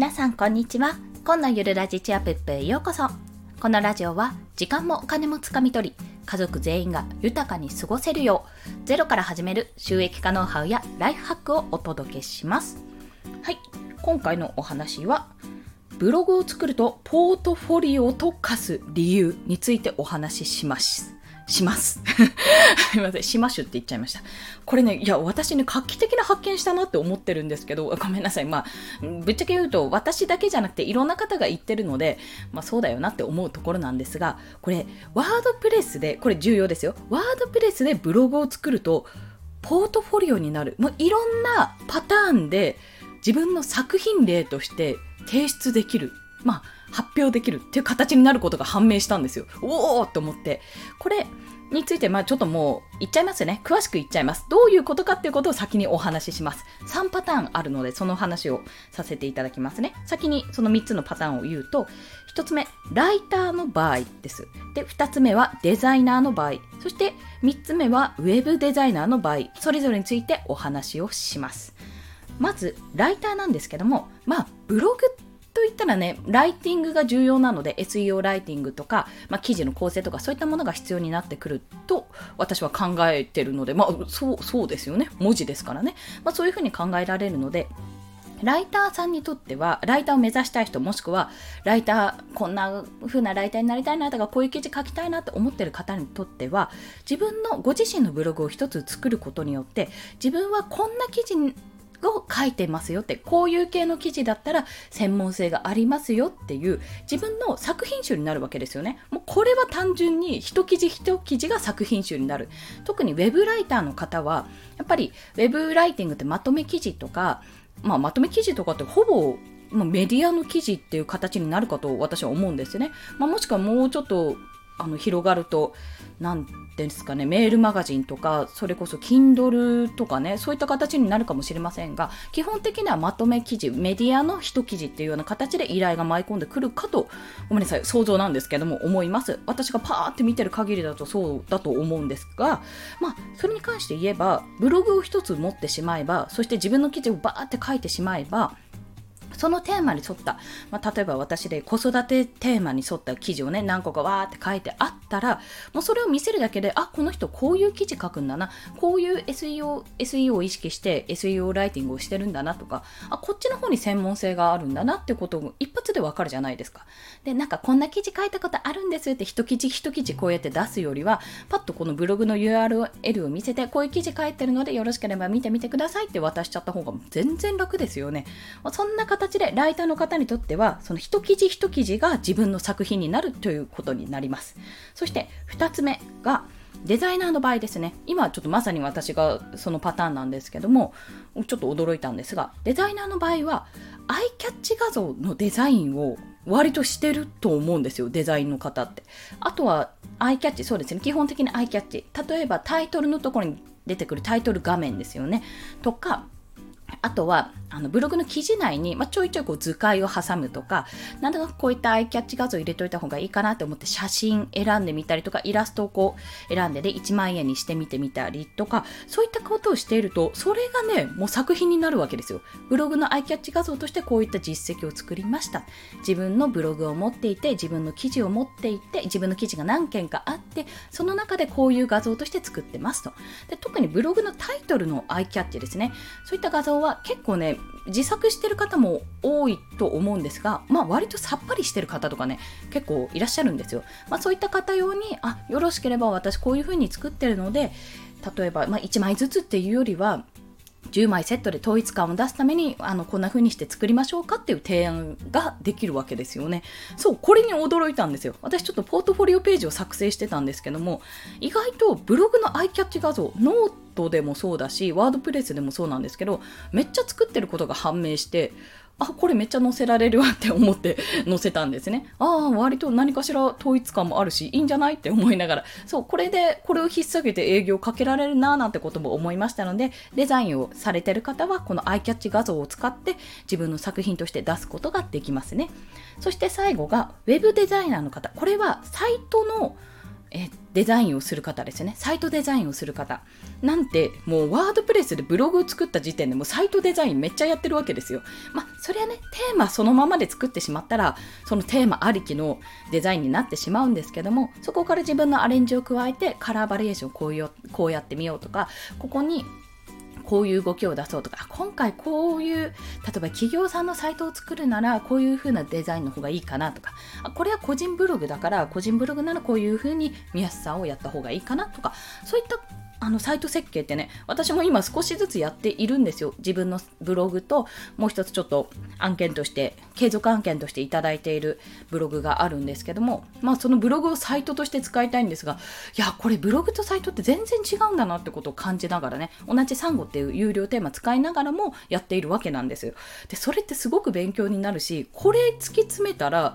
皆さんこんにちは。今のゆるラジチアップへようこそ。このラジオは時間もお金もつかみ取り家族全員が豊かに過ごせるようゼロから始める収益化ノウハウやライフハックをお届けします。はい。今回のお話はブログを作るとポートフォリオと化す理由についてお話しします。します。すいません、しましゅって言っちゃいました。これね、いや、私ね、画期的な発見したなって思ってるんですけど、ごめんなさい。まあ、ぶっちゃけ言うと、私だけじゃなくて、いろんな方が言ってるので、まあ、そうだよなって思うところなんですが、これ、ワードプレスで、これ重要ですよ。ワードプレスでブログを作ると、ポートフォリオになる。もういろんなパターンで、自分の作品例として提出できる。まあ、発表できるっていう形になることが判明したんですよ。おおと思って。これについて、まあちょっともう言っちゃいますよね。詳しく言っちゃいます。どういうことかっていうことを先にお話しします。3パターンあるので、その話をさせていただきますね。先にその3つのパターンを言うと、1つ目、ライターの場合です。で、2つ目はデザイナーの場合。そして3つ目はウェブデザイナーの場合。それぞれについてお話をします。まず、ライターなんですけども、まあ、ブログってといったらね、ライティングが重要なので、SEO ライティングとか、まあ、記事の構成とか、そういったものが必要になってくると、私は考えてるので、まあ、そう、そうですよね。文字ですからね。まあ、そういうふうに考えられるので、ライターさんにとっては、ライターを目指したい人、もしくは、ライター、こんな風なライターになりたいなとか、こういう記事書きたいなって思ってる方にとっては、自分のご自身のブログを一つ作ることによって、自分はこんな記事を書いてますよってこういう系の記事だったら専門性がありますよっていう自分の作品集になるわけですよねもうこれは単純に一記事一記事が作品集になる特にウェブライターの方はやっぱりウェブライティングってまとめ記事とか、まあ、まとめ記事とかってほぼまメディアの記事っていう形になるかと私は思うんですよね。まあ、もしくはもうちょっとあの広がると何ですかねメールマガジンとかそれこそ Kindle とかねそういった形になるかもしれませんが基本的にはまとめ記事メディアの一記事っていうような形で依頼が舞い込んでくるかとごめんなさい想像なんですけども思います。私がパーって見てる限りだとそうだと思うんですがまあそれに関して言えばブログを一つ持ってしまえばそして自分の記事をバーって書いてしまえばそのテーマに沿った、まあ、例えば私で子育てテーマに沿った記事をね、何個かわーって書いてあったら、もうそれを見せるだけで、あ、この人こういう記事書くんだな、こういう SEO、SEO を意識して SEO ライティングをしてるんだなとか、あ、こっちの方に専門性があるんだなってことを一発でわかるじゃないですか。で、なんかこんな記事書いたことあるんですって一記事一記事こうやって出すよりは、パッとこのブログの URL を見せて、こういう記事書いてるのでよろしければ見てみてくださいって渡しちゃった方が全然楽ですよね。そんな形形でライターの方にとってはその一記事一記事が自分の作品になるということになります。そして2つ目がデザイナーの場合ですね。今ちょっとまさに私がそのパターンなんですけどもちょっと驚いたんですがデザイナーの場合はアイキャッチ画像のデザインを割としてると思うんですよデザインの方って。あとはアイキャッチそうですね。基本的にアイキャッチ。例えばタイトルのところに出てくるタイトル画面ですよね。とかあとはあのブログの記事内に、まあ、ちょいちょいこう図解を挟むとか、なんだかこういったアイキャッチ画像を入れといた方がいいかなと思って写真選んでみたりとか、イラストをこう選んでで1万円にしてみてみたりとか、そういったことをしていると、それがね、もう作品になるわけですよ。ブログのアイキャッチ画像としてこういった実績を作りました。自分のブログを持っていて、自分の記事を持っていて、自分の記事が何件かあって、その中でこういう画像として作ってますと。で特にブログのタイトルのアイキャッチですね。そういった画像は結構ね、自作してる方も多いと思うんですが、まあ、割とさっぱりしてる方とかね結構いらっしゃるんですよ、まあ、そういった方用にあよろしければ私こういう風に作ってるので例えば、まあ、1枚ずつっていうよりは10枚セットで統一感を出すためにあのこんな風にして作りましょうかっていう提案ができるわけですよね。そう、これに驚いたんですよ。私ちょっとポートフォリオページを作成してたんですけども、意外とブログのアイキャッチ画像、ノートでもそうだし、 WordPress でもそうなんですけど、めっちゃ作ってることが判明して、あこれめっちゃ載せられるわって思って 載せたんですね。ああ割と何かしら統一感もあるしいいんじゃないって思いながら。そうこれでこれを引っ提げて営業かけられるななんてことも思いましたのでデザインをされてる方はこのアイキャッチ画像を使って自分の作品として出すことができますね。そして最後が web デザイナーの方。これはサイトのえデザインをする方ですね。サイトデザインをする方。なんて、もうワードプレスでブログを作った時点でもうサイトデザインめっちゃやってるわけですよ。まあ、それはね、テーマそのままで作ってしまったら、そのテーマありきのデザインになってしまうんですけども、そこから自分のアレンジを加えて、カラーバリエーションをこうよこうやってみようとか、ここにこういう動きを出そうとか今回こういう例えば企業さんのサイトを作るならこういう風なデザインの方がいいかなとかこれは個人ブログだから個人ブログならこういう風に見やすさをやった方がいいかなとかそういったあのサイト設計ってね私も今少しずつやっているんですよ。自分のブログともう一つちょっと案件として継続案件としていただいているブログがあるんですけどもまあそのブログをサイトとして使いたいんですがいやこれブログとサイトって全然違うんだなってことを感じながらね同じサンゴっていう有料テーマ使いながらもやっているわけなんですよ。でそれってすごく勉強になるしこれ突き詰めたら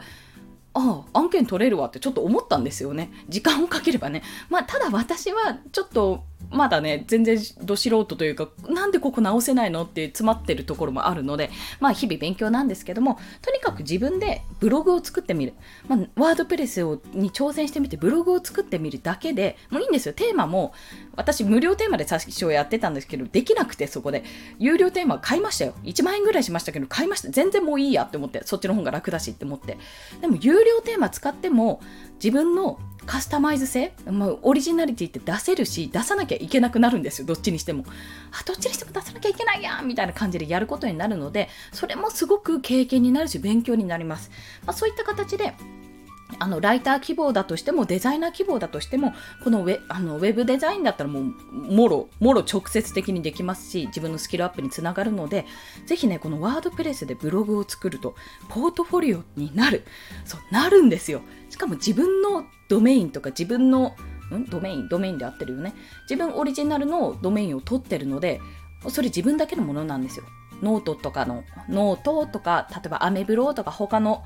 ああ案件取れるわってちょっと思ったんですよね。時間をかければね。まあただ私はちょっとまだね、全然ど素人というか、なんでここ直せないのって詰まってるところもあるので、まあ日々勉強なんですけども、とにかく自分でブログを作ってみる。まあ、ワードプレスをに挑戦してみてブログを作ってみるだけでもういいんですよ。テーマも、私無料テーマで最初やってたんですけど、できなくてそこで、有料テーマ買いましたよ。1万円ぐらいしましたけど、買いました。全然もういいやって思って、そっちの方が楽だしって思って。でも有料テーマ使っても、自分のカスタマイズ性、まあ、オリジナリティって出せるし出さなきゃいけなくなるんですよ。どっちにしても。あどっちにしても出さなきゃいけないやんみたいな感じでやることになるのでそれもすごく経験になるし勉強になります、まあ、そういった形であのライター希望だとしてもデザイナー希望だとしてもこのウェあのウェブデザインだったらもうもろもろ直接的にできますし自分のスキルアップにつながるのでぜひねこのワードプレスでブログを作るとポートフォリオになる。そうなるんですよ。しかも自分のドメインとか自分のん？ドメイン？ドメインで合ってるよね。自分オリジナルのドメインを取ってるのでそれ自分だけのものなんですよ。ノートとかのノートとか例えばアメブロとか他の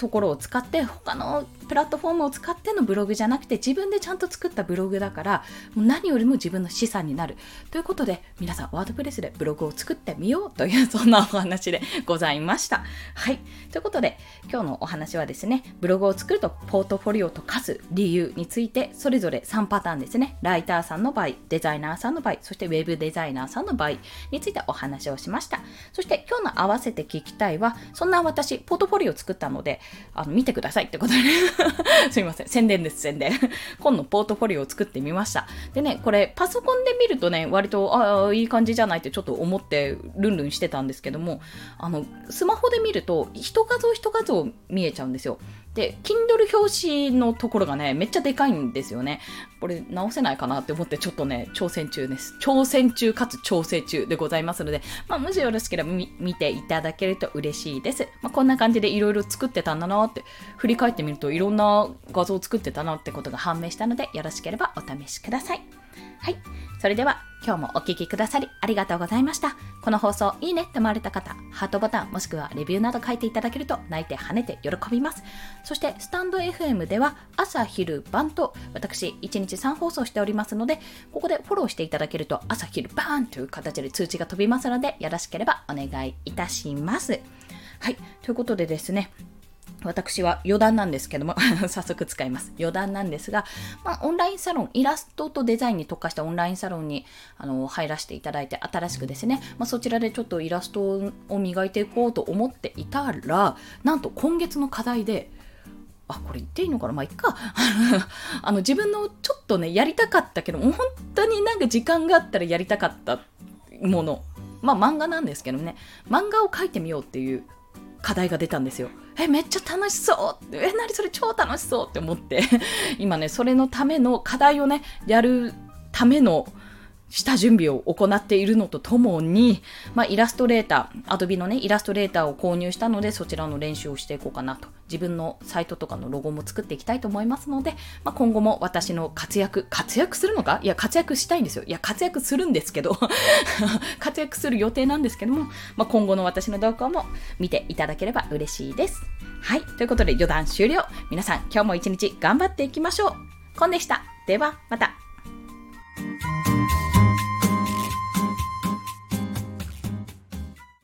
ところを使って他のプラットフォームを使ってのブログじゃなくて自分でちゃんと作ったブログだからもう何よりも自分の資産になる。ということで皆さん WordPress でブログを作ってみようというそんなお話でございました。はい。ということで今日のお話はですねブログを作るとポートフォリオと化す理由についてそれぞれ3パターンですね。ライターさんの場合デザイナーさんの場合そしてウェブデザイナーさんの場合についてお話をしました。そして今日の合わせて聞きたいはそんな私ポートフォリオを作ったのであの見てくださいってことで、ね すいません。宣伝です、宣伝。今のポートフォリオを作ってみました。でね、これパソコンで見るとね、割と、ああ、いい感じじゃないってちょっと思ってルンルンしてたんですけども、あの、スマホで見ると、人画像一画像見えちゃうんですよ。で、Kindle 表紙のところがね、めっちゃでかいんですよね。これ直せないかなって思ってちょっとね、挑戦中です。挑戦中かつ調整中でございますので、まあ、もしよろしければ見ていただけると嬉しいです。まあ、こんな感じでいろいろ作ってたんだなって、振り返ってみるといろんな画像を作ってたなってことが判明したので、よろしければお試しください。はい。それでは今日もお聴きくださりありがとうございました。この放送いいねって思われた方、ハートボタンもしくはレビューなど書いていただけると泣いて跳ねて喜びます。そしてスタンド FM では朝昼晩と私1日3放送しておりますので、ここでフォローしていただけると朝昼晩という形で通知が飛びますのでよろしければお願いいたします。はい。ということでですね、私は余談なんですけども 早速使います。余談なんですが、まあ、オンラインサロン、イラストとデザインに特化したオンラインサロンにあの入らせていただいて、新しくですね、まあ、そちらでちょっとイラストを磨いていこうと思っていたら、なんと今月の課題で、あ、これ言っていいのかな？まあ、いっか。あの、自分のちょっとね、やりたかったけど、本当になんか時間があったらやりたかったもの。まあ、漫画なんですけどね、漫画を描いてみようっていう課題が出たんですよ。え、めっちゃ楽しそうえ、なにそれ超楽しそうって思って。今ね、それのための課題をね、やるための下準備を行っているのとともに、まあ、イラストレーター、アドビのね、イラストレーターを購入したので、そちらの練習をしていこうかなと。自分のサイトとかのロゴも作っていきたいと思いますので、まあ、今後も私の活躍、活躍するのか？いや、活躍したいんですよ。いや、活躍するんですけど 活躍する予定なんですけども、まあ、今後の私の動画も見ていただければ嬉しいです。はい。ということで、余談終了。皆さん、今日も一日頑張っていきましょう。コンでした。では、また。